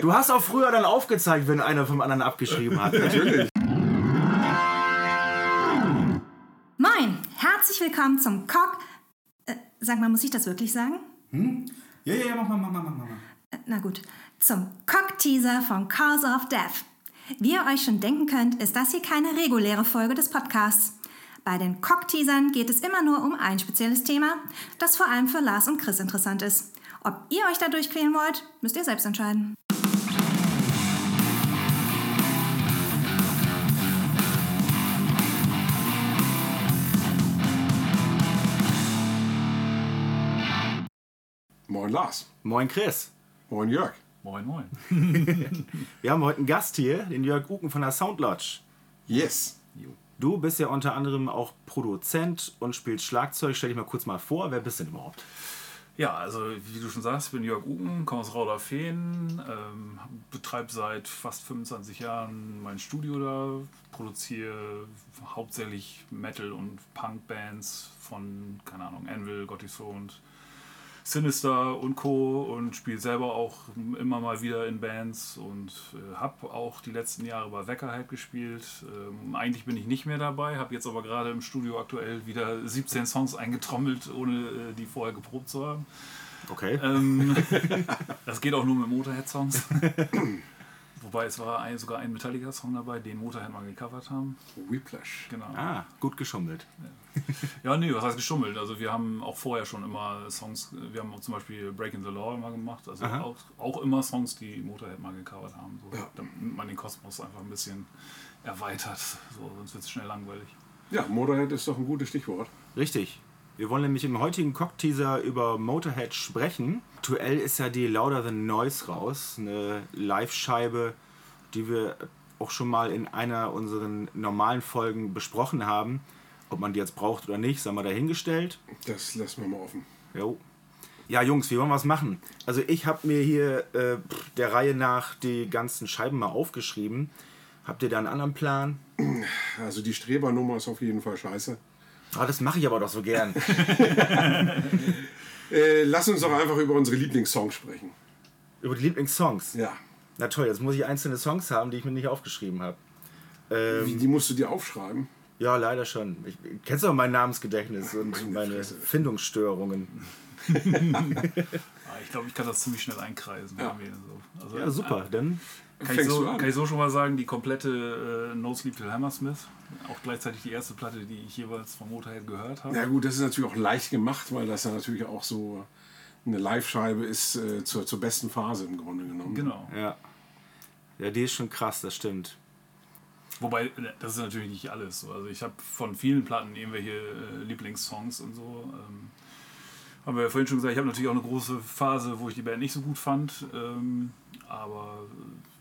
Du hast auch früher dann aufgezeigt, wenn einer vom anderen abgeschrieben hat. Natürlich. Moin, herzlich willkommen zum Cock. Äh, sag mal, muss ich das wirklich sagen? Hm? Ja, ja, ja, mach mal, mach mal, mach mal. Äh, na gut. Zum Cock-Teaser von Cause of Death. Wie ihr euch schon denken könnt, ist das hier keine reguläre Folge des Podcasts. Bei den Cock-Teasern geht es immer nur um ein spezielles Thema, das vor allem für Lars und Chris interessant ist. Ob ihr euch da durchquälen wollt, müsst ihr selbst entscheiden. Moin Lars. Moin Chris. Moin Jörg. Moin, moin. Wir haben heute einen Gast hier, den Jörg Uken von der Soundlodge. Yes. Du bist ja unter anderem auch Produzent und spielst Schlagzeug. Stell dich mal kurz mal vor, wer bist du denn überhaupt? Ja, also wie du schon sagst, ich bin Jörg Uken, komme aus Rauderfehn, ähm, betreibe seit fast 25 Jahren mein Studio da, produziere hauptsächlich Metal- und Punk-Bands von, keine Ahnung, Anvil, Gothic Sound, Sinister und Co. und spiele selber auch immer mal wieder in Bands und äh, habe auch die letzten Jahre bei Weckerheit gespielt. Ähm, eigentlich bin ich nicht mehr dabei, habe jetzt aber gerade im Studio aktuell wieder 17 Songs eingetrommelt, ohne äh, die vorher geprobt zu haben. Okay. Ähm, das geht auch nur mit Motorhead-Songs. Wobei es war ein, sogar ein Metallica-Song dabei, den Motorhead mal gecovert haben. Whiplash. Genau. Ah, gut geschummelt. Ja, nee, was heißt geschummelt? Also wir haben auch vorher schon immer Songs, wir haben auch zum Beispiel Breaking the Law immer gemacht, also auch, auch immer Songs, die Motorhead mal gecovert haben, so, Ja. damit man den Kosmos einfach ein bisschen erweitert, so, sonst wird es schnell langweilig. Ja, Motorhead ist doch ein gutes Stichwort. Richtig. Wir wollen nämlich im heutigen Cock-Teaser über Motorhead sprechen. Aktuell ist ja die Louder Than Noise raus, eine Live-Scheibe, die wir auch schon mal in einer unserer normalen Folgen besprochen haben. Ob man die jetzt braucht oder nicht, sei mal dahingestellt. Das lassen wir mal offen. Jo. Ja, Jungs, wie wollen wir es machen? Also ich habe mir hier äh, der Reihe nach die ganzen Scheiben mal aufgeschrieben. Habt ihr da einen anderen Plan? Also die Strebernummer ist auf jeden Fall scheiße. Ah, das mache ich aber doch so gern. Äh, lass uns doch einfach über unsere Lieblingssongs sprechen. Über die Lieblingssongs. Ja. Na toll, jetzt muss ich einzelne Songs haben, die ich mir nicht aufgeschrieben habe. Wie, Ähm, die musst du dir aufschreiben. ja, leider schon. Ich, kennst du auch mein Namensgedächtnis und meine Fresse. Findungsstörungen. Ah, ich glaube, ich kann das ziemlich schnell einkreisen. Ja. So. Also, Ja, super. Dann Kann ich, so, kann ich so schon mal sagen, die komplette äh, No Sleep Till Hammersmith, auch gleichzeitig die erste Platte, die ich jeweils von Motorhead gehört habe. Ja gut, das ist natürlich auch leicht gemacht, weil das ja natürlich auch so eine Live-Scheibe ist äh, zur, zur besten Phase im Grunde genommen. Genau. ja. Ja, die ist schon krass, das stimmt. Wobei, äh, das ist natürlich nicht alles. so. Also ich habe von vielen Platten irgendwelche äh, Lieblingssongs und so. Ähm, haben wir ja vorhin schon gesagt, ich habe natürlich auch eine große Phase, wo ich die Band nicht so gut fand. Ähm, aber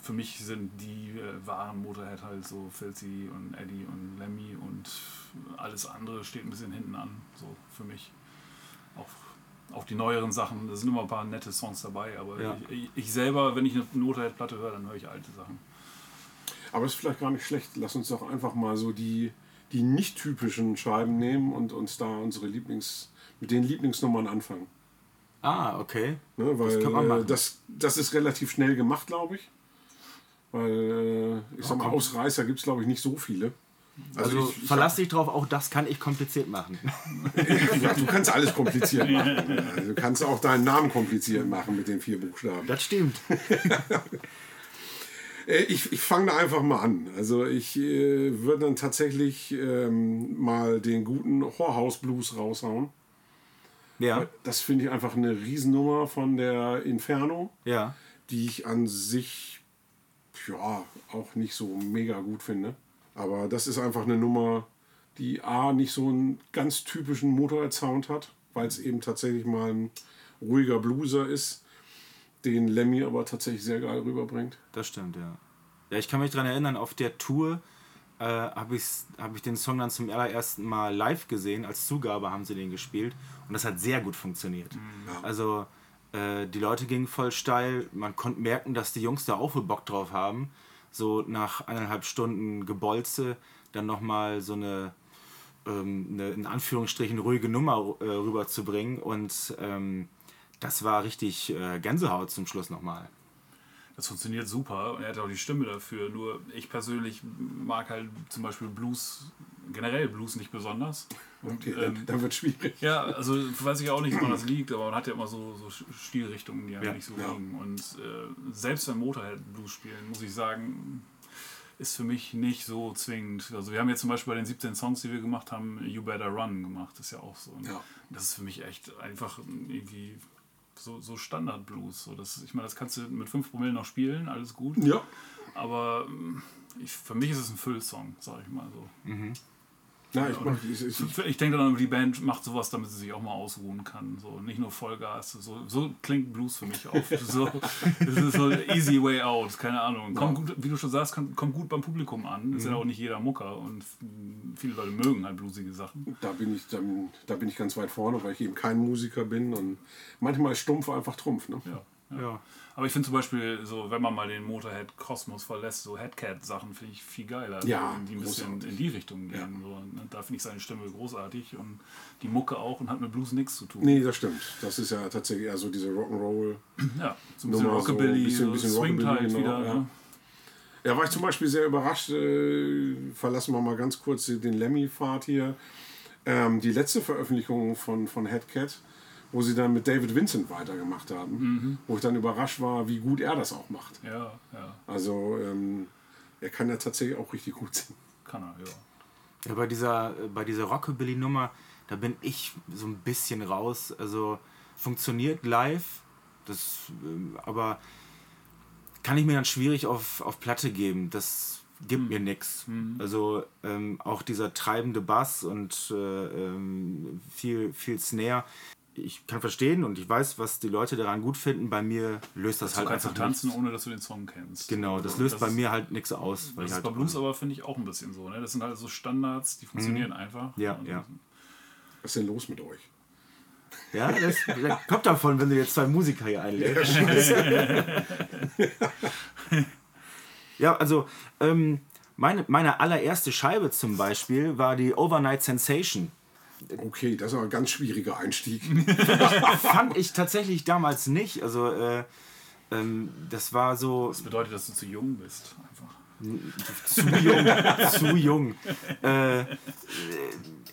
für mich sind die äh, wahren Motorhead halt so Filthy und Eddie und Lemmy und alles andere steht ein bisschen hinten an, so für mich. Auch, auch die neueren Sachen, da sind immer ein paar nette Songs dabei, aber Ja. ich, ich selber, wenn ich eine Motorhead-Platte höre, dann höre ich alte Sachen. Aber ist vielleicht gar nicht schlecht. Lass uns doch einfach mal so die, die nicht typischen Scheiben nehmen und uns da unsere Lieblings, mit den Lieblingsnummern anfangen. Ah, okay. Ne, weil kann man äh, machen. das, das ist relativ schnell gemacht, glaube ich. Weil, äh, ich sag mal. Ausreißer gibt es, glaube ich, nicht so viele. Also, ich, ich verlass dich drauf, auch das kann ich kompliziert machen. Ja, du kannst alles kompliziert machen. Also, Du kannst auch deinen Namen kompliziert machen mit den vier Buchstaben. Das stimmt. Äh, Ich, ich fange da einfach mal an. Also ich äh, würde dann tatsächlich ähm, mal den guten Whorehouse Blues raushauen. Ja, Das finde ich einfach eine Riesennummer von der Inferno, ja. die ich an sich ja auch nicht so mega gut finde. Aber das ist einfach eine Nummer, die A nicht so einen ganz typischen Motorhead-Sound hat, weil es eben tatsächlich mal ein ruhiger Blueser ist, den Lemmy aber tatsächlich sehr geil rüberbringt. Das stimmt, ja. Ja, ich kann mich daran erinnern, auf der Tour äh, habe hab ich den Song dann zum allerersten Mal live gesehen. Als Zugabe haben sie den gespielt und das hat sehr gut funktioniert. Also äh, die Leute gingen voll steil. Man konnte merken, dass die Jungs da auch wohl Bock drauf haben. So nach eineinhalb Stunden Gebolze dann nochmal so eine, ähm, eine, in Anführungsstrichen, ruhige Nummer äh, rüberzubringen. Und ähm, das war richtig äh, Gänsehaut zum Schluss nochmal. Das funktioniert super und er hat auch die Stimme dafür. Nur ich persönlich mag halt zum Beispiel Blues, generell Blues nicht besonders. Und, Okay, ähm, dann, wird schwierig. ja, also weiß ich auch nicht, woran das liegt, aber man hat ja immer so, so Stilrichtungen, die einem Ja, nicht so ja. liegen. Und äh, selbst wenn Motorhead Blues spielen, muss ich sagen, ist für mich nicht so zwingend. Also wir haben jetzt zum Beispiel bei den 17 Songs, die wir gemacht haben, You Better Run gemacht. Ist ja auch so. Und Ja. Das ist für mich echt einfach irgendwie so, so Standard-Blues. So, das, ich meine, das kannst du mit 5 Promille noch spielen, alles gut. Ja. Aber ähm, ich, für mich ist es ein Füllsong, sag ich mal so. Na, ich, mach, ich, ich, Ich denke dann, die Band macht sowas, damit sie sich auch mal ausruhen kann. So, nicht nur Vollgas. So, so klingt Blues für mich auch. So, das ist so easy way out, keine Ahnung. Kommt gut, wie du schon sagst, kommt, gut beim Publikum an. Ist ja auch nicht jeder Mucker und viele Leute mögen halt bluesige Sachen. da, bin ich, dann, da bin ich ganz weit vorne, weil ich eben kein Musiker bin und manchmal ist stumpf einfach Trumpf. Ne? Ja. ja. Ja. Aber ich finde zum Beispiel, so, wenn man mal den Motorhead-Kosmos verlässt, so Headcat-Sachen finde ich viel geiler, Ja, die ein bisschen großartig. in die Richtung gehen. Ja. So, ne? Da finde ich seine Stimme großartig und die Mucke auch und hat mit Blues nichts zu tun. Nee, das stimmt. Das ist ja tatsächlich eher so diese Rock'n'Roll. Ja, so ein bisschen Nummer, so ein Rockabilly, bisschen- so bisschen swingt Rockabilly, halt genau, wieder. ja. Ne? Ja, war ich zum Beispiel sehr überrascht. Äh, verlassen wir mal ganz kurz den Lemmy-Pfad hier. Ähm, die letzte Veröffentlichung von, von Headcat, wo sie dann mit David Vincent weitergemacht haben. Mhm. Wo ich dann überrascht war, wie gut er das auch macht. Ja, ja, Also, ähm, er kann ja tatsächlich auch richtig gut singen. kann er, ja. Ja, bei dieser, bei dieser Rockabilly-Nummer, da bin ich so ein bisschen raus. Also funktioniert live, das, ähm, aber kann ich mir dann schwierig auf, auf Platte geben. Das gibt mir nichts. Also ähm, auch dieser treibende Bass und äh, ähm, viel, viel Snare. Ich kann verstehen und ich weiß, was die Leute daran gut finden. Bei mir löst das Du halt kannst einfach du tanzen, nichts. ohne dass du den Song kennst. Genau, das löst bei ist- mir halt nichts aus. Weil Das ich ist halt bei Blues aber, finde ich, auch ein bisschen so. Ne? Das sind halt so Standards, die funktionieren einfach. Mhm. Ja, Und- ja. Was ist denn los mit euch? Ja, das, das kommt davon, wenn du jetzt zwei Musiker hier einlädst. ja, also ähm, meine, meine allererste Scheibe zum Beispiel war die Overnight Sensation. Okay, das ist aber ein ganz schwieriger Einstieg. Fand ich tatsächlich damals nicht. Also äh, ähm, das war so Das bedeutet, dass du zu jung bist. Einfach. zu jung. zu jung. Äh,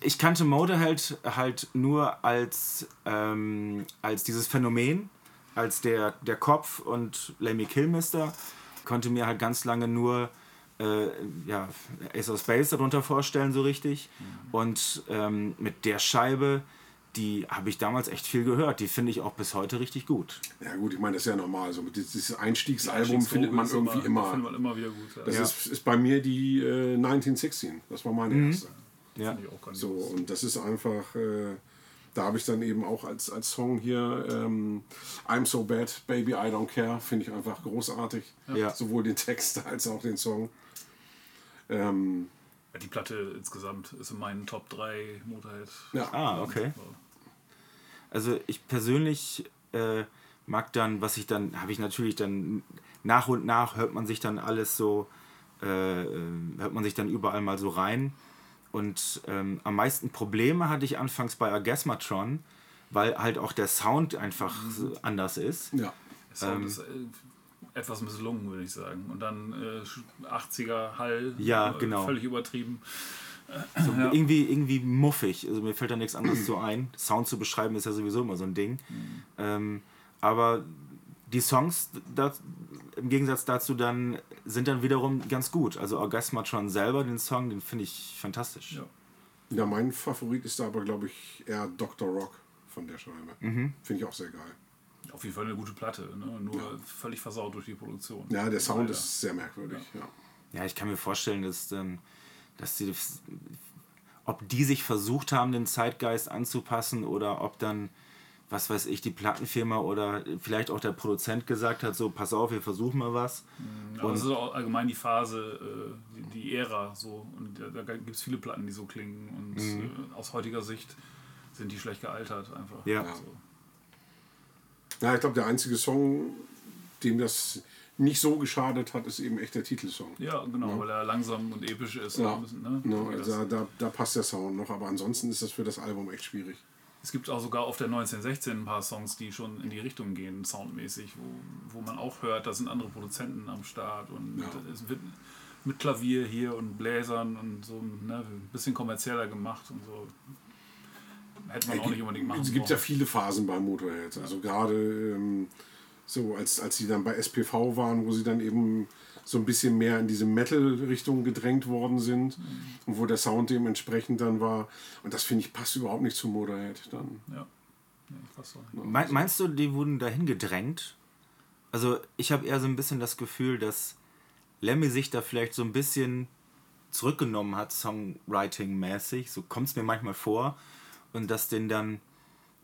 ich kannte Motorhead halt nur als, ähm, als dieses Phänomen, als der, der Kopf und Lemmy Kilmister. Konnte mir halt ganz lange nur äh, ja, Ace of Space darunter vorstellen, so richtig. Und ähm, mit der Scheibe, die habe ich damals echt viel gehört. Die finde ich auch bis heute richtig gut. Ja gut, ich meine, das ist ja normal. So, dieses Einstiegsalbum findet man irgendwie immer. Findet man immer wieder gut. Ja. Das ja. ist, ist bei mir die äh, 1916. Das war meine erste. Ja. Finde ich auch ganz So, und das ist einfach, äh, da habe ich dann eben auch als, als Song hier ähm, I'm So Bad, Baby I Don't Care, finde ich einfach großartig. Ja. Sowohl den Text als auch den Song. Ähm, Die Platte insgesamt ist in meinen Top 3 Motorhead. ja, Ah, okay. So. Also ich persönlich äh, mag dann, was ich dann, habe ich natürlich dann nach und nach hört man sich dann alles so, äh, äh, hört man sich dann überall mal so rein. Und ähm, am meisten Probleme hatte ich anfangs bei Orgasmatron, weil halt auch der Sound einfach so anders ist. ja. Der Sound ist äh, etwas misslungen, würde ich sagen. Und dann äh, 80er Hall, Ja, äh, genau. völlig übertrieben. So irgendwie, irgendwie muffig. Also mir fällt da nichts anderes so ein. Sound zu beschreiben ist ja sowieso immer so ein Ding. Ähm, aber die Songs da, im Gegensatz dazu dann sind dann wiederum ganz gut. Also Orgasmatron selber, den Song, den finde ich fantastisch. Ja. ja, mein Favorit ist da aber, glaube ich, eher Dr. Rock von der Scheibe. Finde ich auch sehr geil. Auf jeden Fall eine gute Platte, ne? nur völlig versaut durch die Produktion. Ja, der Sound Leider. ist sehr merkwürdig. Ja. Ja, ich kann mir vorstellen, dass, ähm, dass die, ob die sich versucht haben, den Zeitgeist anzupassen oder ob dann, was weiß ich, die Plattenfirma oder vielleicht auch der Produzent gesagt hat, so, pass auf, wir versuchen mal was. Aber es ist auch allgemein die Phase, äh, die, Ära so. Und da, gibt es viele Platten, die so klingen. Und Mhm. äh, aus heutiger Sicht sind die schlecht gealtert einfach. Ja. So. Ja, ich glaube, der einzige Song, dem das nicht so geschadet hat, ist eben echt der Titelsong. Ja, genau, weil er langsam und episch ist. Ja, Ein bisschen, ne? wie also da, da passt der Sound noch, aber ansonsten ist das für das Album echt schwierig. Es gibt auch sogar auf der 1916 ein paar Songs, die schon in die Richtung gehen, soundmäßig, wo, wo man auch hört, da sind andere Produzenten am Start und Ja. es wird mit Klavier hier und Bläsern und so ne, ein bisschen kommerzieller gemacht und so. Hätte man auch nicht unbedingt machen Es gibt ja viele Phasen bei Motorhead. Also gerade ähm, so, als, als sie dann bei SPV waren, wo sie dann eben so ein bisschen mehr in diese Metal-Richtung gedrängt worden sind Mhm. und wo der Sound dementsprechend dann war. Und das finde ich passt überhaupt nicht zu Motorhead dann. Ja. Nee. Mein, meinst du, die wurden dahin gedrängt? Also ich habe eher so ein bisschen das Gefühl, dass Lemmy sich da vielleicht so ein bisschen zurückgenommen hat, Songwriting-mäßig. So kommt es mir manchmal vor. Und dass den dann.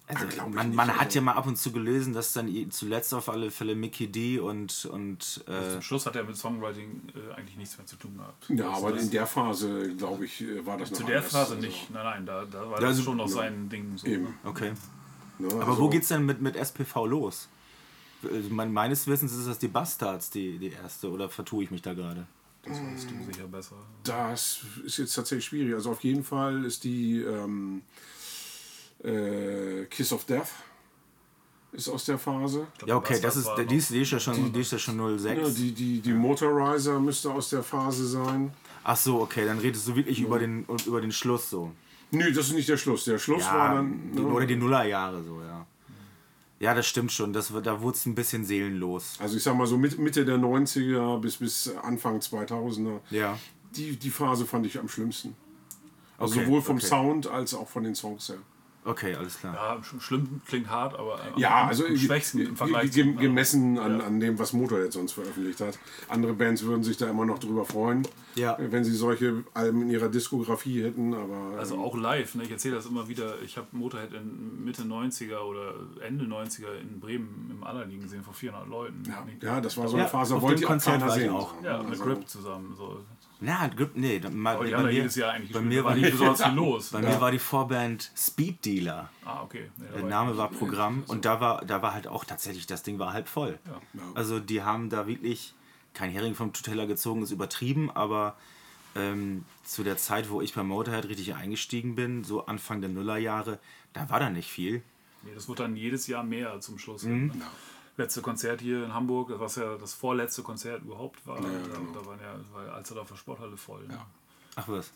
Also Ja, man, nicht, man also. hat ja mal ab und zu gelesen, dass dann zuletzt auf alle Fälle Mickey D und, und äh, Zum Schluss hat er mit Songwriting äh, eigentlich nichts mehr zu tun gehabt. Ja, Das- aber das- in der Phase, glaube ich, äh, war das noch zu der anders. Phase Also, nicht. Nein, nein, da, da war Ja, das also- schon noch sein Ding. So, Eben. ne? okay. Ne, Aber also, wo geht's denn mit, mit SPV los? Also mein, meines Wissens ist das die Bastards, die, die erste, oder vertue ich mich da gerade? Das weißt du sicher besser. Das ist jetzt tatsächlich schwierig. Also auf jeden Fall ist die ähm, äh, Kiss of Death ist aus der Phase. Glaub, Ja, okay, das das ist, war die, ist, die, ist ja schon, die ist ja schon 06. Ja, die, die, die Motorizer müsste aus der Phase sein. Ach so, okay, dann redest du wirklich über den, über den Schluss so. Nö, das ist nicht der Schluss. Der Schluss war Ja, dann. die, ne, oder die Nullerjahre so, ja. Ja, das stimmt schon. Das, da wurde es ein bisschen seelenlos. also ich sag mal so mit, Mitte der 90er bis, bis Anfang 2000er. Ja. Die, die Phase fand ich am schlimmsten. Also Okay, sowohl vom okay. Sound als auch von den Songs her. Okay, alles klar. Ja, sch- schlimm klingt hart, aber äh, Ja, am- also am schwächsten im Vergleich ge- zu- gemessen an, Ja. an dem, was Motorhead sonst veröffentlicht hat. Andere Bands würden sich da immer noch drüber freuen, Ja. wenn sie solche Alben in ihrer Diskografie hätten. Aber Also ähm, auch live, ne? ich erzähle das immer wieder. Ich habe Motorhead in Mitte 90er oder Ende 90er in Bremen im Allerliegen gesehen von 400 Leuten. ja, ja, das war so eine Ja, Phase, da auf wollte dem ich auch Konzert keiner sehen. auch. Ja, mit also, Grip zusammen. So. Na, nee. Mal, Aber die bei haben ja mir, jedes Jahr eigentlich bei mir war die, besonders viel los. bei mir war die Vorband Speed Dealer. Ah, okay. Nee, Der Name war. Programm und da war, da war halt auch tatsächlich, das Ding war halb voll. Ja. Also die haben da wirklich, kein Hering vom Tutella gezogen, ist übertrieben, aber ähm, zu der Zeit, wo ich bei Motorhead richtig eingestiegen bin, so Anfang der Nullerjahre, da war da nicht viel. Nee, das wurde dann jedes Jahr mehr zum Schluss. Mhm. Ne? Letzte Konzert hier in Hamburg, das was ja das vorletzte Konzert überhaupt war. da, genau. da waren ja, war Alster auf der Sporthalle voll. Ne? Ach was.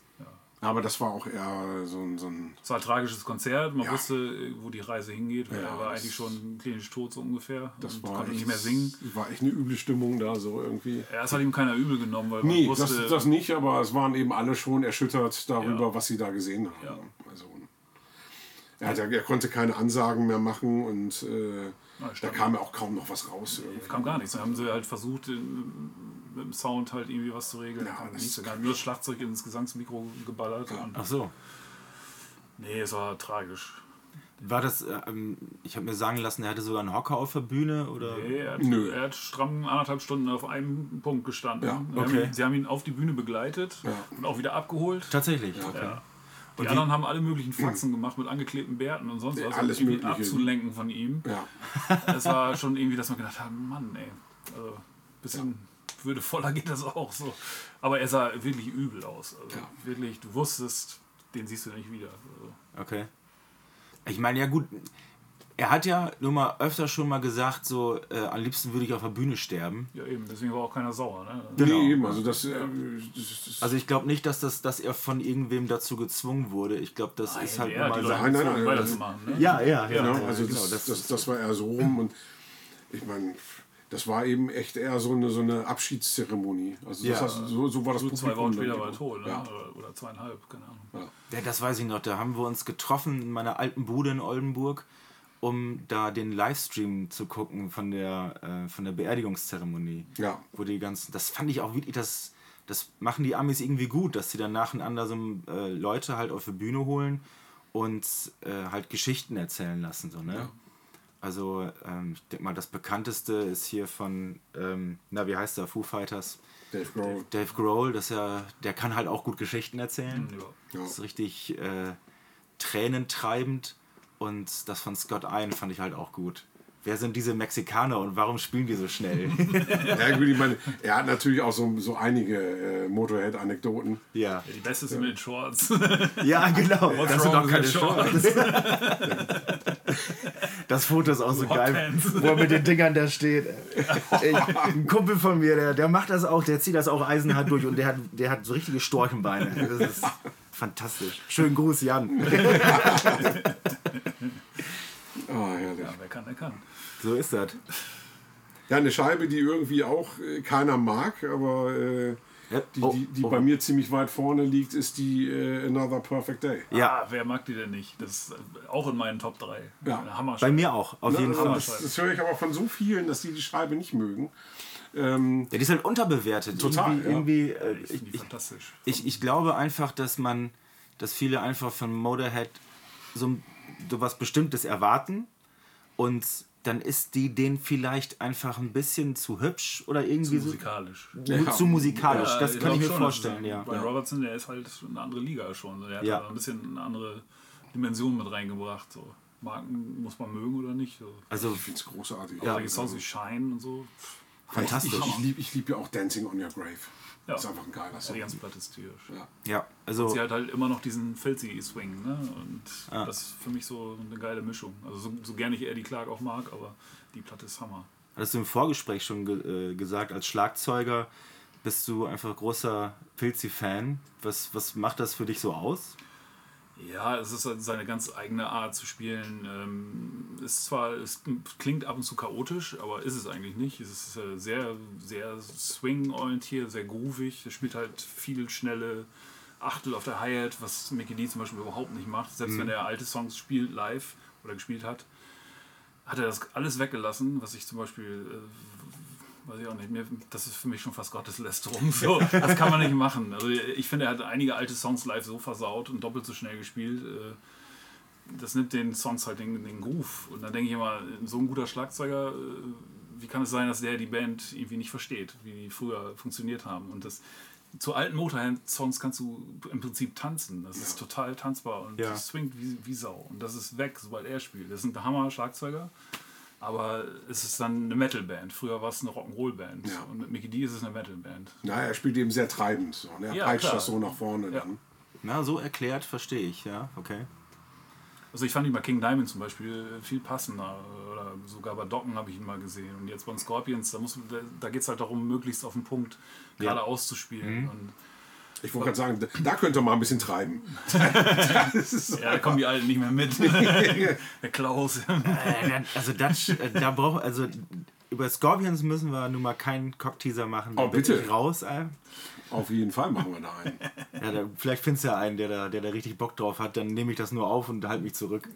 Aber das war auch eher so ein. So ein Es war ein tragisches Konzert, man Ja. wusste, wo die Reise hingeht. weil Ja, er war eigentlich schon klinisch tot, so ungefähr. das und war konnte echt, nicht mehr singen. war echt eine üble Stimmung da, so irgendwie. Erst hat ihm keiner übel genommen, weil man Nee, wusste, das, das nicht, aber es waren eben alle schon erschüttert darüber, Ja. was sie da gesehen haben. Ja. Also, er, hat, ja- er konnte keine Ansagen mehr machen und äh, Ja, da kam ja auch kaum noch was raus. Irgendwie. kam gar nichts. Dann haben sie halt versucht, mit dem Sound halt irgendwie was zu regeln. Ja, das kann haben nur das Schlagzeug ins Gesangsmikro geballert. Und, Ach so. nee, es war tragisch. War das, äh, ähm, ich habe mir sagen lassen, er hatte sogar einen Hocker auf der Bühne oder? Nee, er, hat, Nö. er hat stramm anderthalb Stunden auf einem Punkt gestanden. Ja, Sie haben okay. ihn- Sie haben ihn auf die Bühne begleitet Ja. und auch wieder abgeholt. Tatsächlich. Okay. Ja. Die Und wie- anderen haben alle möglichen Faxen gemacht mit angeklebten Bärten und sonst Ja, was, alles um irgendwie Mögliche. abzulenken von ihm. Ja. Es war schon irgendwie, dass man gedacht hat, Mann, ey, also bisschen würdevoller geht das auch so. Aber er sah wirklich übel aus. Also Ja. wirklich, du wusstest, den siehst du nicht wieder. Also, Okay. Ich meine, ja gut, er hat ja nur mal öfter schon mal gesagt, so, äh, am liebsten würde ich auf der Bühne sterben. ja eben, deswegen war auch keiner sauer. Ne? Genau. Nee, eben, also das, äh, das, das Also ich glaube nicht, dass, das, dass er von irgendwem dazu gezwungen wurde. Ich glaube, das ist halt hat mal die sein... Leute Nein, nein, nein, weiterzumachen. Ne? Ja, ja, ja. Genau, ja, also genau, das, das, das, war eher so rum und ich meine, das war eben echt eher so eine, so eine Abschiedszeremonie. Also das Ja. heißt, so, so war das So zwei Wochen später war er tot, ne? Ja. oder, oder zweieinhalb, keine Ahnung. Ja, das weiß ich noch. Da haben wir uns getroffen in meiner alten Bude in Oldenburg, um da den Livestream zu gucken von der, äh, von der Beerdigungszeremonie. Ja. Wo die ganzen, das fand ich auch wirklich, das, das machen die Amis irgendwie gut, dass sie dann nacheinander so äh, Leute halt auf die Bühne holen und äh, halt Geschichten erzählen lassen. So, ne? Also, ähm, ich denke mal, das bekannteste ist hier von, ähm, na, wie heißt der, Foo Fighters? Dave Grohl. Dave Grohl, das ja, der kann halt auch gut Geschichten erzählen. Ja. Ja. Das ist richtig äh, tränentreibend. Und das von Scott Ian fand ich halt auch gut. wer sind diese Mexikaner und warum spielen die so schnell? Ja, gut, ich meine, er hat natürlich auch so, so einige äh, Motorhead-Anekdoten. ja. Ja, die beste sind mit den Shorts. Ja, genau. What's das sind doch keine Shorts. Das Foto ist auch so Hot geil, Pants. wo er mit den Dingern da steht. Ich, ein Kumpel von mir, der, der macht das auch, der zieht das auch eisenhart durch und der hat, der hat so richtige Storchenbeine. Das ist fantastisch. Schönen Gruß, Jan. Ah, herrlich. Ja, wer kann, der kann. So ist das. Ja, eine Scheibe, die irgendwie auch äh, keiner mag, aber äh, Ja, die, oh, die, die oh. bei mir ziemlich weit vorne liegt, ist die äh, Another Perfect Day. Ja, Ah, wer mag die denn nicht? Das ist äh, auch in meinen Top 3. Ja. Bei mir auch, auf jeden Ne, Fall. das, das höre ich aber von so vielen, dass die die Scheibe nicht mögen. Ähm, Ja, die ist halt unterbewertet. Total, Irgendwie, ja. irgendwie äh, Ich ich, finde die ich, fantastisch. ich, ich glaube einfach, dass man, dass viele einfach von Motorhead so, so was Bestimmtes erwarten und dann ist die denen vielleicht einfach ein bisschen zu hübsch oder irgendwie so Musikalisch. zu, zu musikalisch. Ja, das kann glaub ich mir schon, vorstellen, ja. Brian Robertson, der ist halt eine andere Liga schon. Der hat Ja. da ein bisschen eine andere Dimension mit reingebracht. So. Marken muss man mögen oder nicht. So. Also ich finde es großartig. Ja, solche Songs wie Shine und so. fantastisch. Ich, ich liebe ich lieb ja auch Dancing on Your Grave. Ja. Das ist einfach ein geiler Ja, die Song. ganze Platte ist tierisch. Ja. Ja, also Sie hat halt immer noch diesen filthy Swing. Ne? Und Ah. das ist für mich so eine geile Mischung. Also so, so gerne ich Eddie Clark auch mag, aber die Platte ist Hammer. Hattest du im Vorgespräch schon ge äh, gesagt, als Schlagzeuger bist du einfach großer Filzi-Fan. Was, was macht das für dich so aus? Ja, es ist halt seine ganz eigene Art zu spielen. Ähm, ist zwar, es klingt ab und zu chaotisch, aber ist es eigentlich nicht. Es ist äh, sehr, sehr swing-orientiert, sehr groovig. Er spielt halt viel schnelle Achtel auf der Hi-Hat, was Mickey D zum Beispiel überhaupt nicht macht. Selbst wenn er alte Songs spielt live oder gespielt hat, hat er das alles weggelassen, was ich zum Beispiel, äh, weiß ich auch nicht, mir, das ist für mich schon fast Gotteslästerung. So, das kann man nicht machen. Also ich finde, er hat einige alte Songs live so versaut und doppelt so schnell gespielt. Äh, das nimmt den Songs halt den, den Groove. Und dann denke ich immer, so ein guter Schlagzeuger, äh, wie kann es sein, dass der die Band irgendwie nicht versteht, wie die früher funktioniert haben. Und das zu alten Motorhead-Songs kannst du im Prinzip tanzen. Das ist total tanzbar und Ja. das swingt wie, wie Sau. Und das ist weg, sobald er spielt. Das sind Hammer-Schlagzeuger, aber es ist dann eine Metal-Band. Früher war es eine Rock'n'Roll-Band. Ja. Und mit Mickey D ist es eine Metal-Band. Na, er spielt eben sehr treibend. So, ne? Er Ja, peitscht klar. das so nach vorne Ja. dann. Na, so erklärt, verstehe ich, ja, okay. Also ich fand ihn bei King Diamond zum Beispiel viel passender. Oder sogar bei Docken habe ich ihn mal gesehen. Und jetzt bei Scorpions, da, muss- da, da geht es halt darum, möglichst auf den Punkt geradeaus zu spielen. Und Ich wollte gerade sagen, da, könnte mal ein bisschen treiben. ist ja, da kommen die Alten nicht mehr mit. Der Klaus. Äh, also das, äh, da braucht, also über Scorpions müssen wir nun mal keinen Cockteaser machen. Da Oh, bitte. ich raus. Äh. Auf jeden Fall machen wir da einen. Ja, da, vielleicht findest du ja einen, der da, der da richtig Bock drauf hat. Dann nehme ich das nur auf und halte mich zurück.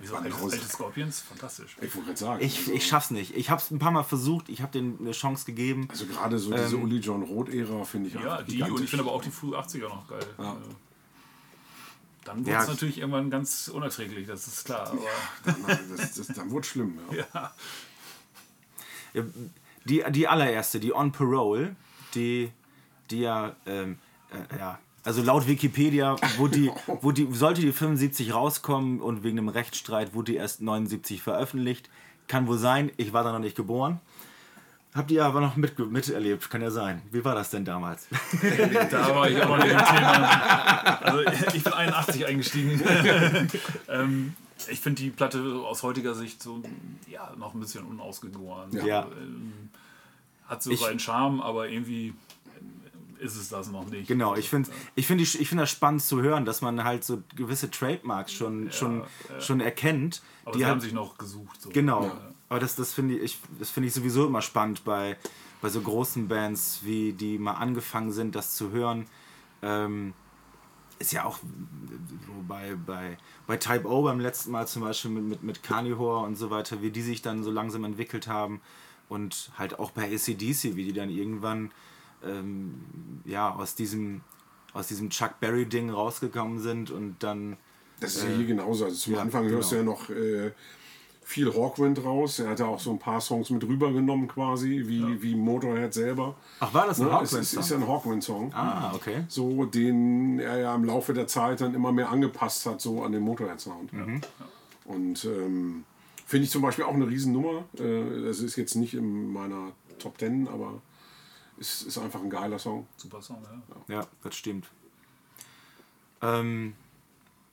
Wieso alte, alte Scorpions? Fantastisch. Ich wollte gerade sagen. Ich, also, ich schaff's nicht. Ich hab's ein paar Mal versucht. Ich habe denen eine Chance gegeben. also gerade so diese Uli John Roth-Ära finde ich Ja, die und gigantisch. ich finde aber auch die früh 80er noch geil. Ja. Äh, Dann wurde Ja. es natürlich irgendwann ganz unerträglich, das ist klar. Aber Dann, das, das, dann wurde schlimm. Ja. ja. Ja, Die, die allererste, die On Parole, die, die ja, ähm, äh, ja, also laut Wikipedia, wo die, wo die, sollte die 75 rauskommen und wegen einem Rechtsstreit wurde die erst 79 veröffentlicht. Kann wohl sein, ich war da noch nicht geboren. Habt ihr aber noch mit, miterlebt, kann ja sein. Wie war das denn damals? Da war ich aber nicht im Thema. Also ich bin 81 eingestiegen. ähm, ich finde die Platte aus heutiger Sicht so ja, noch ein bisschen unausgegoren. Ja. So, ähm, hat so Ich- seinen Charme, aber irgendwie ist es das noch nicht. Genau, ich finde ich find ich find das spannend zu hören, dass man halt so gewisse Trademarks schon, schon, schon erkennt. Aber die haben halt, sich noch gesucht. So. Genau. Aber das, das finde ich, das finde ich sowieso immer spannend bei, bei so großen Bands, wie die mal angefangen sind, das zu hören. Ähm, ist ja auch so bei, bei, bei Type O beim letzten Mal zum Beispiel mit, mit, mit Carnivore und so weiter, wie die sich dann so langsam entwickelt haben. Und halt auch bei ACDC, wie die dann irgendwann ähm, ja, aus diesem, aus diesem Chuck Berry-Ding rausgekommen sind und dann Das ist ja hier genauso. Also zum ja, Anfang hörst du ja genau. noch äh, viel Rockwind raus. Er hat ja auch so ein paar Songs mit rübergenommen quasi, wie, wie Motorhead selber. Ach, war das ein Ne? Es ist, Hawkwind-Song? ist ja ein Hawkwind-Song. Ah, okay. So, den er ja im Laufe der Zeit dann immer mehr angepasst hat, so an den Motorhead-Sound. Und ähm, Finde ich zum Beispiel auch eine Riesennummer. Äh, das ist jetzt nicht in meiner Top Ten, aber es ist einfach ein geiler Song. Super Song, ja. Ja, das stimmt. Ähm,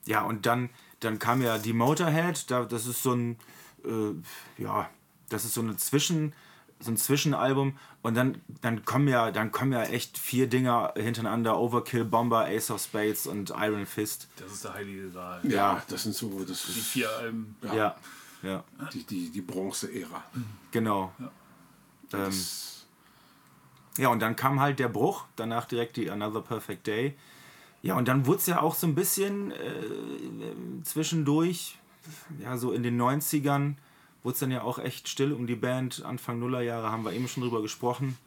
ja, und dann, dann kam ja die Motorhead, da, das ist so ein, äh, ja, das ist so eine Zwischen, so ein Zwischenalbum und dann, dann kommen ja, dann kommen ja echt vier Dinger hintereinander, Overkill, Bomber, Ace of Spades und Iron Fist. Das ist der heilige Gral. Ja, das sind so das Die ist vier Alben. Ja, ja, ja die, die, die Bronze-Ära. genau. Ähm, Das- Ja, und dann kam halt der Bruch, danach direkt die Another Perfect Day. Ja, und dann wurde es ja auch so ein bisschen äh, zwischendurch, ja, so in den 90ern, wurde es dann ja auch echt still um die Band. Anfang Nullerjahre haben wir eben schon drüber gesprochen.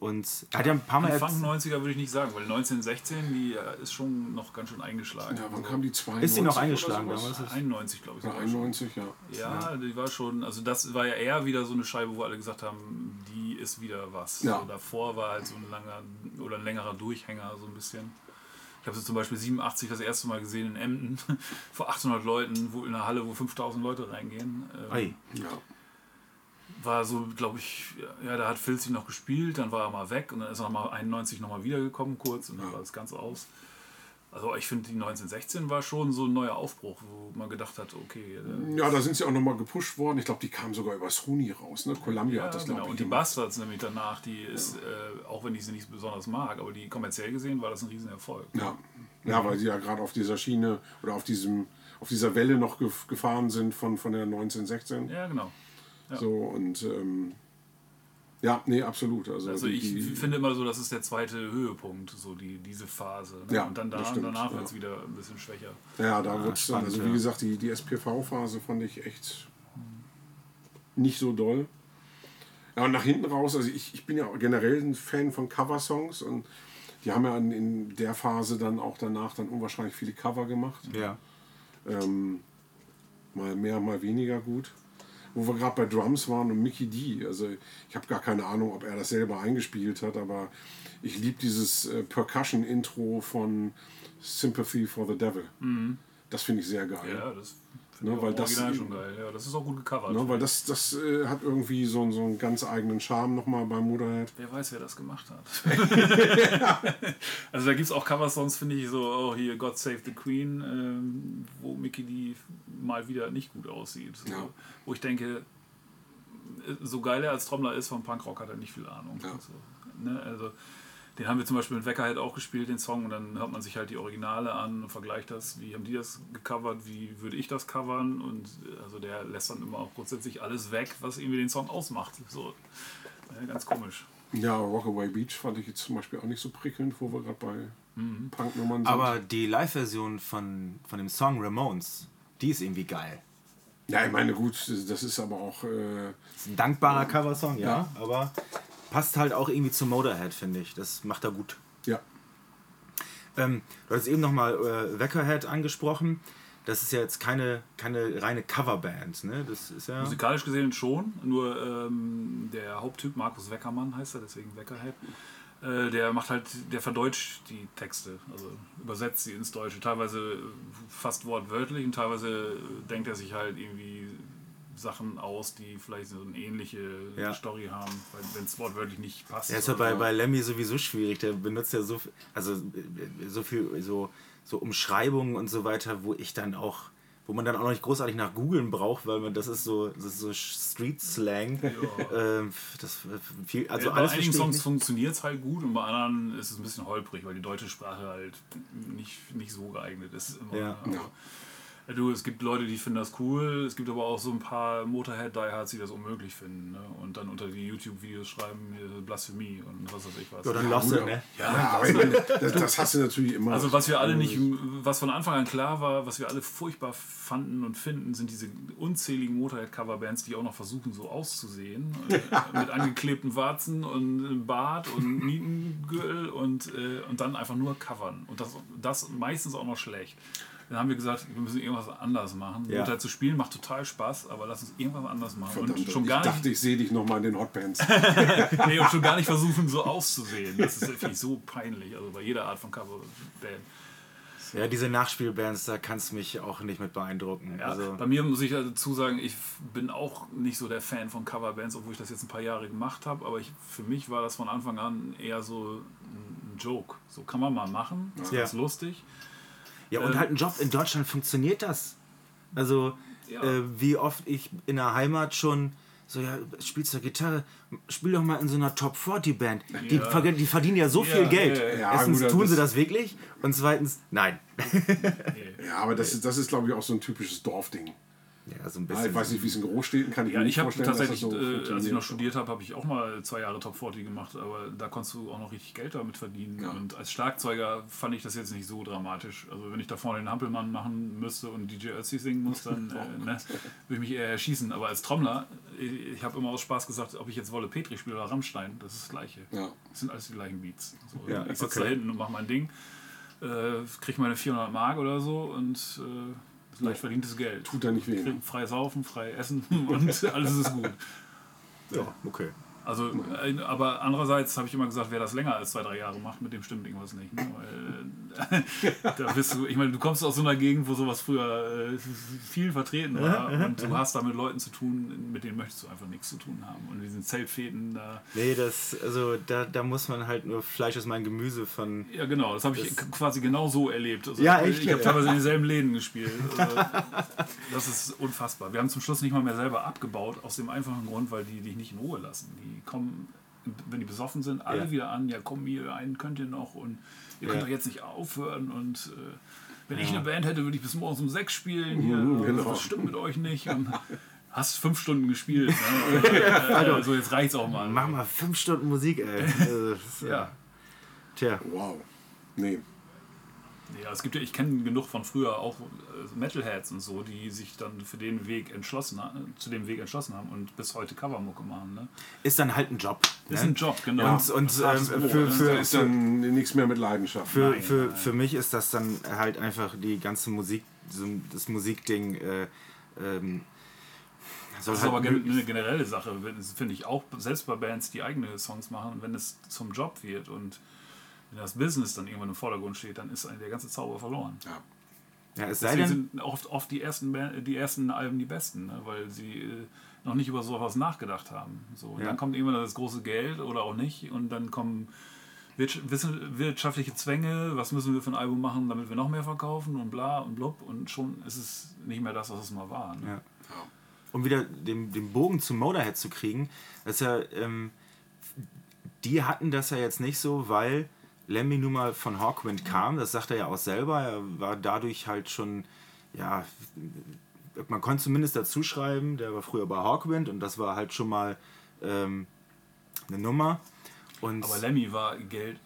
Und er hat ja ein paar Mal Anfang jetzt, 90er würde ich nicht sagen, weil 1916, die äh, ist schon noch ganz schön eingeschlagen. Ja, wann kam die 92? Ist sie noch eingeschlagen damals? 91, glaube ich. Schon. 91, ja. Ja, die war schon, also das war ja eher wieder so eine Scheibe, wo alle gesagt haben, die ist wieder was. Ja. So davor war halt so ein langer oder ein längerer Durchhänger, so ein bisschen. Ich habe sie zum Beispiel 87 das erste Mal gesehen in Emden, vor 800 Leuten, wo in einer Halle, wo 5000 Leute reingehen. Ähm, Ei, ja. war so, glaube ich, ja, da hat Filzi noch gespielt, dann war er mal weg und dann ist er nochmal 91 nochmal wiedergekommen kurz und dann war das Ganze aus. Also ich finde, die 1916 war schon so ein neuer Aufbruch, wo man gedacht hat, okay, äh, Ja, da sind sie auch nochmal gepusht worden. Ich glaube, die kamen sogar über Sony raus. Ne? Columbia Ja, hat das, genau. glaube ich, Und die. Bastards nämlich danach, die ist, äh, auch wenn ich sie nicht besonders mag, aber die kommerziell gesehen war das ein Riesenerfolg. Ja. ja, weil sie ja gerade auf dieser Schiene oder auf, diesem, auf dieser Welle noch gef gefahren sind von, von der 1916. Ja, genau. Ja. So und ähm, ja, nee, absolut. Also, Also ich die, finde immer so, das ist der zweite Höhepunkt, so die, diese Phase. Ne? Ja, und dann da, das stimmt, danach ja. wird es wieder ein bisschen schwächer. Ja, da wird's dann, spannend, also ja. wie gesagt, die, die SPV-Phase fand ich echt nicht so doll. Ja, und nach hinten raus, also ich, ich bin ja generell ein Fan von Coversongs und die haben ja in, in der Phase dann auch danach dann unwahrscheinlich viele Cover gemacht. ja. Ähm, mal mehr, mal weniger gut. Wo wir gerade bei Drums waren und Mickey D. Also ich habe gar keine Ahnung, ob er das selber eingespielt hat, aber ich liebe dieses äh, Percussion-Intro von Sympathy for the Devil. Das finde ich sehr geil. Ja, das Ne, ich weil das- original schon geil. Ja, das ist auch gut gecovert. Ne, weil das, das äh, hat irgendwie so, so einen ganz eigenen Charme nochmal bei Motorhead. Wer weiß, wer das gemacht hat. also da gibt es auch Coversongs, finde ich, so, oh hier, God Save the Queen, ähm, wo Mickey die mal wieder nicht gut aussieht. So, Ja. Wo ich denke, äh, so geil er als Trommler ist, vom Punkrock hat er nicht viel Ahnung. Ja. Also, ne, also, den haben wir zum Beispiel mit Weckerhead auch gespielt, den Song, und dann hört man sich halt die Originale an und vergleicht das, wie haben die das gecovert, wie würde ich das covern und äh, also der lässt dann immer auch grundsätzlich alles weg, was irgendwie den Song ausmacht. So, äh, ganz komisch. Ja, Rockaway Beach fand ich jetzt zum Beispiel auch nicht so prickelnd, wo wir gerade bei Punknummern sind. Aber die Live-Version von, von dem Song Ramones, die ist irgendwie geil. ja, ich meine, gut, das ist aber auch. Äh, Ist ein dankbarer Coversong, ja, aber passt halt auch irgendwie zu Motorhead, finde ich. Das macht er gut. ja, Ähm, du hast eben nochmal äh, Weckerhead angesprochen. Das ist ja jetzt keine, keine reine Coverband, ne? Das ist ja. Musikalisch gesehen schon, nur ähm, der Haupttyp, Markus Weckermann heißt er, deswegen Weckerhead, äh, der macht halt, der verdeutscht die Texte, also übersetzt sie ins Deutsche, teilweise fast wortwörtlich und teilweise denkt er sich halt irgendwie Sachen aus, die vielleicht so eine ähnliche Ja. Story haben, wenn es wortwörtlich nicht passt. Der ist ja bei, so. bei Lemmy sowieso schwierig. Der benutzt ja so, viel- also äh, so viel so, so Umschreibungen und so weiter, wo ich dann auch, wo man dann auch noch nicht großartig nach googeln braucht, weil man das ist so, das ist so Street Slang. Ähm, das viel, also bei alles einigen Songs funktioniert es halt gut und bei anderen ist es ein bisschen holprig, weil die deutsche Sprache halt nicht, nicht so geeignet ist. Immer. Ja. Aber, ja, du, es gibt Leute, die finden das cool, es gibt aber auch so ein paar Motorhead-Diehards, die das unmöglich finden ne? und dann unter die YouTube-Videos schreiben äh, Blasphemie und was weiß ich was. Ja, dann Ja, lass du, ne? ja, aber ich meine, das, das hast du natürlich immer. Also was wir alle nicht, was von Anfang an klar war, was wir alle furchtbar fanden und finden, sind diese unzähligen Motorhead-Coverbands, die auch noch versuchen so auszusehen, äh, mit angeklebten Warzen und einem Bart und Nietengürtel und, äh, und dann einfach nur covern und das, das meistens auch noch schlecht. Dann haben wir gesagt, wir müssen irgendwas anders machen. Ja. Motorhead zu spielen macht total Spaß, aber lass uns irgendwas anders machen. Verdammt, und schon ich gar nicht dachte, ich sehe dich nochmal in den Hotbands. nee, und schon gar nicht versuchen, so auszusehen. Das ist wirklich so peinlich. Also bei jeder Art von Coverband. Ja, diese Nachspielbands, da kannst du mich auch nicht mit beeindrucken. Ja, also, bei mir muss ich dazu sagen, ich bin auch nicht so der Fan von Coverbands, obwohl ich das jetzt ein paar Jahre gemacht habe. Aber ich, für mich war das von Anfang an eher so ein Joke. So kann man mal machen, ist Ja. ganz lustig. Ja, und ähm, halt ein Job in Deutschland funktioniert das. Also, Ja. äh, wie oft ich in der Heimat schon so, ja, spielst du Gitarre, spiel doch mal in so einer Top 40 Band. Die, Ja. ver- die verdienen ja so Ja, viel Geld. Erstens gut, tun sie das- das wirklich und zweitens, nein. Ja, aber das ist, das ist glaube ich, auch so ein typisches Dorfding. Ja, so ein bisschen. ich weiß nicht, wie es in Großstädten kann ich Ja, mir ich nicht vorstellen, dass tatsächlich, das so äh, als ich noch studiert habe, habe ich auch mal zwei Jahre Top 40 gemacht, aber da konntest du auch noch richtig Geld damit verdienen. Ja. Und als Schlagzeuger fand ich das jetzt nicht so dramatisch. Also wenn ich da vorne den Hampelmann machen müsste und DJ Ötzi singen muss, dann äh, ne, würde ich mich eher erschießen. Aber als Trommler, ich, ich habe immer aus Spaß gesagt, ob ich jetzt Wolle Petri spiele oder Rammstein, das ist das Gleiche. Ja. Das sind alles die gleichen Beats. So, Ja, ich sitze okay. da hinten und mache mein Ding, äh, kriege meine 400 Mark oder so und äh, das leicht verdientes Geld. Tut da nicht weh. Krieg frei saufen, frei essen und alles ist gut. ja, okay. Also, äh, aber andererseits habe ich immer gesagt, wer das länger als zwei, drei Jahre macht, mit dem stimmt irgendwas nicht. Ne? Weil, äh, da bist du, ich meine, du kommst aus so einer Gegend, wo sowas früher äh, viel vertreten war und du hast da mit Leuten zu tun, mit denen möchtest du einfach nichts zu tun haben. Und diesen Zeltfäden da. Nee, das, also da, da muss man halt nur Fleisch ist mein Gemüse von. Ja, genau, das habe ich Das- quasi genau so erlebt. Also, Ja, ich echt? Ich habe Ja. teilweise in denselben Läden gespielt. Also, das ist unfassbar. Wir haben zum Schluss nicht mal mehr selber abgebaut, aus dem einfachen Grund, weil die dich nicht in Ruhe lassen. Die kommen, wenn die besoffen sind, alle Ja. wieder an. Ja, komm, ihr einen könnt ihr noch und ihr könnt doch jetzt nicht aufhören. Und äh, wenn ich eine Band hätte, würde ich bis morgens um sechs spielen. Hier, Mhm, genau. Was stimmt mit euch nicht? Und hast fünf Stunden gespielt. Ne? äh, also jetzt reicht's auch mal. Mach mal fünf Stunden Musik, ey. Also, das ist, Ja. Tja. Wow. Nee. Ja, es gibt ja, ich kenne genug von früher auch äh, Metalheads und so, die sich dann für den Weg entschlossen haben, zu dem Weg entschlossen haben und bis heute Covermucke machen. Ne? Ist dann halt ein Job. Ist ne? ein Job, genau. Und, und ähm, Brot, für, für, ist dann nichts mehr mit Leidenschaft. für, Nein, für, nein. für mich ist das dann halt einfach die ganze Musik, das Musikding. Äh, ähm, Das ist halt aber eine generelle Sache, finde ich auch, selbst bei Bands, die eigene Songs machen, wenn es zum Job wird und wenn das Business dann irgendwann im Vordergrund steht, dann ist der ganze Zauber verloren. Ja. ja, es sei Deswegen denn, sind oft, oft die, ersten die ersten Alben die besten, ne? weil sie äh, noch nicht über sowas nachgedacht haben. So, und Ja. Dann kommt irgendwann das große Geld oder auch nicht und dann kommen wirtschaftliche Zwänge, was müssen wir für ein Album machen, damit wir noch mehr verkaufen und bla und blub und schon ist es nicht mehr das, was es mal war. Ne? Ja. um wieder den, den Bogen zum Motorhead zu kriegen, dass ja, ähm, die hatten das ja jetzt nicht so, weil Lemmy nun mal von Hawkwind kam, das sagt er ja auch selber, er war dadurch halt schon, ja, man konnte zumindest dazu schreiben, der war früher bei Hawkwind und das war halt schon mal ähm, eine Nummer. Und Aber Lemmy war Geld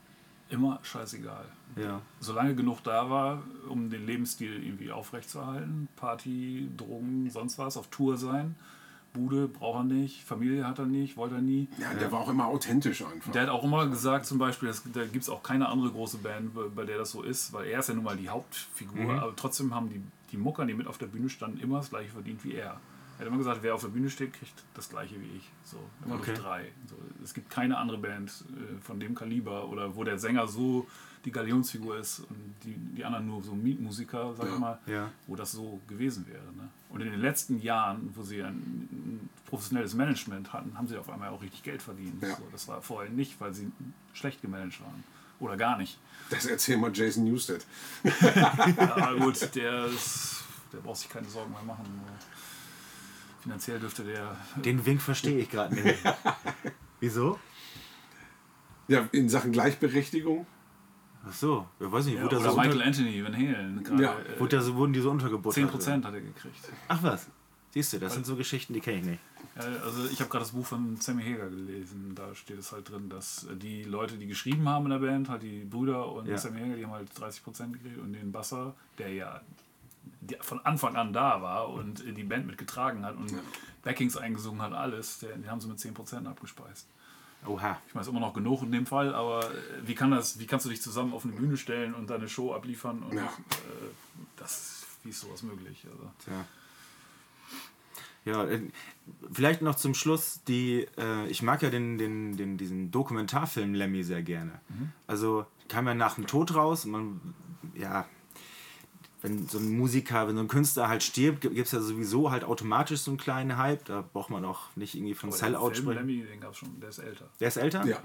immer scheißegal. ja, Solange genug da war, um den Lebensstil irgendwie aufrechtzuerhalten, Party, Drogen, sonst was, auf Tour sein, Bude braucht er nicht, Familie hat er nicht, wollte er nie. Ja, der war auch immer authentisch einfach. Der hat auch immer gesagt, zum Beispiel, dass, da gibt es auch keine andere große Band, bei, der das so ist, weil er ist ja nun mal die Hauptfigur, aber trotzdem haben die, die Mucker, die mit auf der Bühne standen, immer das gleiche verdient wie er. Er hat immer gesagt, wer auf der Bühne steht, kriegt das gleiche wie ich. So, immer Okay. durch drei. So, es gibt keine andere Band äh, von dem Kaliber oder wo der Sänger so die Galionsfigur ist und die, die anderen nur so Mietmusiker, sag ich mal, Ja. wo das so gewesen wäre. Ne? Und in den letzten Jahren, wo sie ein, ein professionelles Management hatten, haben sie auf einmal auch richtig Geld verdient. Ja. So, das war vorher nicht, weil sie schlecht gemanagt waren. Oder gar nicht. Das erzähl mal Jason Newsted. Ja, aber gut, der, ist, der braucht sich keine Sorgen mehr machen. Finanziell dürfte der. den Wink verstehe ich gerade nicht. Wieso? Ja, in Sachen Gleichberechtigung. Ach so, ich weiß nicht, Ja, wurde, oder da so Michael unter, Anthony Van Halen. Gerade, Ja, äh, wurde da so, wurden die so untergebuttert? 10% hat er gekriegt. Ach was, siehst du, das sind so Geschichten, die kenne ich nicht. Ja, also ich habe gerade das Buch von Sammy Hager gelesen. Da steht es halt drin, dass die Leute, die geschrieben haben in der Band, halt die Brüder und Ja. Sammy Hager, die haben halt 30% gekriegt und den Basser, der ja von Anfang an da war und die Band mitgetragen hat und Backings eingesungen hat, alles, den haben sie mit 10% abgespeist. Oha. Ich meine, ist immer noch genug in dem Fall, aber äh, wie, kann das, wie kannst du dich zusammen auf eine Bühne stellen und deine Show abliefern? Und Ja. äh, das, wie ist sowas möglich? Also, Tja. Ja, äh, vielleicht noch zum Schluss, die, äh, ich mag ja den, den, den, diesen Dokumentarfilm Lemmy sehr gerne. Also kam ja nach dem Tod raus, man, ja, wenn so ein Musiker, wenn so ein Künstler halt stirbt, gibt es ja sowieso halt automatisch so einen kleinen Hype. Da braucht man auch nicht irgendwie von Sellout sprechen. Lemmy, den gab's schon, der ist älter. Der ist älter? Ja.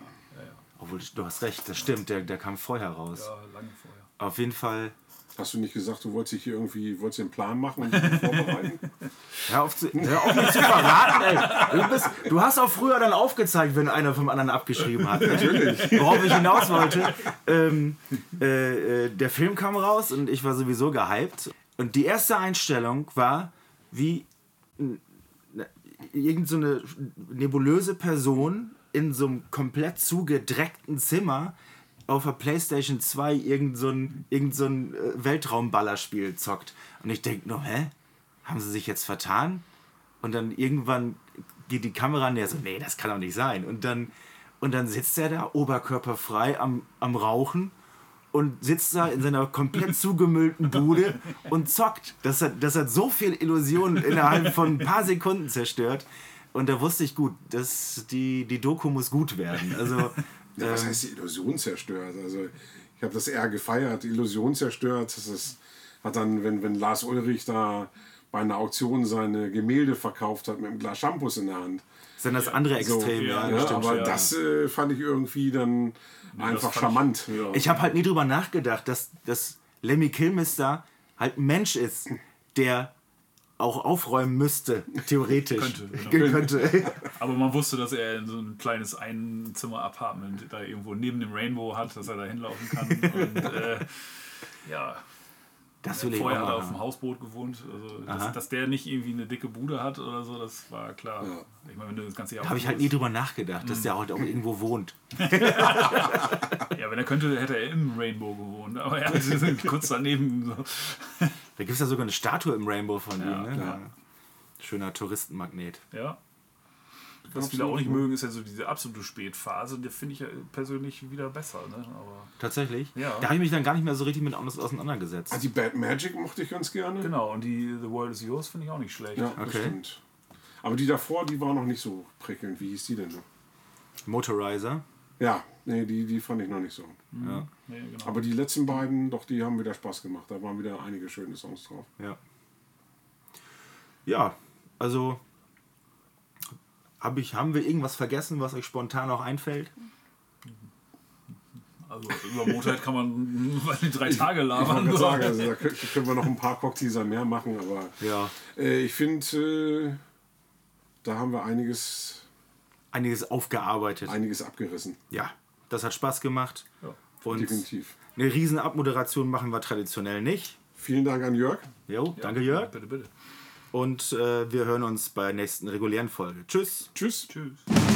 Obwohl, du hast recht, das stimmt, der, der kam vorher raus. Ja, lange vorher. Auf jeden Fall. Hast du nicht gesagt, du wolltest dich hier irgendwie, wolltest den Plan machen und dich vorbereiten? Hör auf, zu, hör auf mich zu verraten, ey. Du, bist, du hast auch früher dann aufgezeigt, wenn einer vom anderen abgeschrieben hat. Natürlich. Worauf ich hinaus wollte, ähm, äh, äh, der Film kam raus und ich war sowieso gehypt. Und die erste Einstellung war, wie ne- irgend so eine nebulöse Person in so einem komplett zugedreckten Zimmer auf der Playstation 2 irgend so ein, irgend so ein äh, Weltraumballerspiel zockt. Und ich denke nur, hä? Haben sie sich jetzt vertan? Und dann irgendwann geht die Kamera näher so, nee, das kann doch nicht sein. Und dann, und dann sitzt er da, oberkörperfrei am, am Rauchen und sitzt da in seiner komplett zugemüllten Bude und zockt. Das hat, das hat so viel Illusionen innerhalb von ein paar Sekunden zerstört. Und da wusste ich gut, dass die, die Doku muss gut werden. Also, Ja, was ähm, heißt die Illusion zerstört? Also ich habe das eher gefeiert, die Illusion zerstört. Das ist, hat dann, wenn, wenn Lars Ulrich da bei einer Auktion seine Gemälde verkauft hat mit einem Glas Shampoos in der Hand. ist dann das andere So, Extrem. ja, ja, ja, stimmt. aber ja. das äh, fand ich irgendwie dann einfach ich- charmant. ja. Ich habe halt nie drüber nachgedacht, dass, dass Lemmy Kilmister halt ein Mensch ist, der auch aufräumen müsste, theoretisch. Könnte, Ge- könnte. Aber man wusste, dass er so ein kleines Einzimmer-Apartment da irgendwo neben dem Rainbow hat, dass er da hinlaufen kann. Und äh, ja, Das will ich vorher hat er auf dem. Hausboot gewohnt. Also, dass, dass der nicht irgendwie eine dicke Bude hat oder so, das war klar. Ja. Ich meine, wenn du das ganze Jahr Da habe ich halt nie drüber nachgedacht, dass der halt auch irgendwo wohnt. Ja, wenn er könnte, hätte er im Rainbow gewohnt. Aber er ist kurz daneben. So. Da gibt es ja sogar eine Statue im Rainbow von Ja, ihm. Ne? ja. Schöner Touristenmagnet. Ja. Was viele auch nicht mögen, ist ja so diese absolute Spätphase. Die finde ich ja persönlich wieder besser. Ne? Aber Tatsächlich? Ja. Da habe ich mich dann gar nicht mehr so richtig mit aus- auseinandergesetzt. Ah, die Bad Magic mochte ich ganz gerne. genau, und die The World is Yours finde ich auch nicht schlecht. Ja, Okay. stimmt. Aber die davor, die war noch nicht so prickelnd. Wie hieß die denn noch? Motorizer. Ja, nee, die, die fand ich noch nicht so. Ja. Nee, genau. Aber die letzten beiden, doch, die haben wieder Spaß gemacht. Da waren wieder einige schöne Songs drauf. Ja. Ja, also hab ich, haben wir irgendwas vergessen, was euch spontan auch einfällt? Also über Motorhead kann man die drei Tage Ich labern. gerade so. sagen, also da können, wir noch ein paar Cockteaser mehr machen, aber Ja. äh, ich finde, äh, da haben wir einiges, Einiges aufgearbeitet. einiges abgerissen. ja, das hat Spaß gemacht. Ja. Und Definitiv. eine riesen Abmoderation machen wir traditionell nicht. Vielen Dank an Jörg. Jo, danke Jörg. Bitte, bitte. Und äh, wir hören uns bei der nächsten regulären Folge. Tschüss. Tschüss. Tschüss.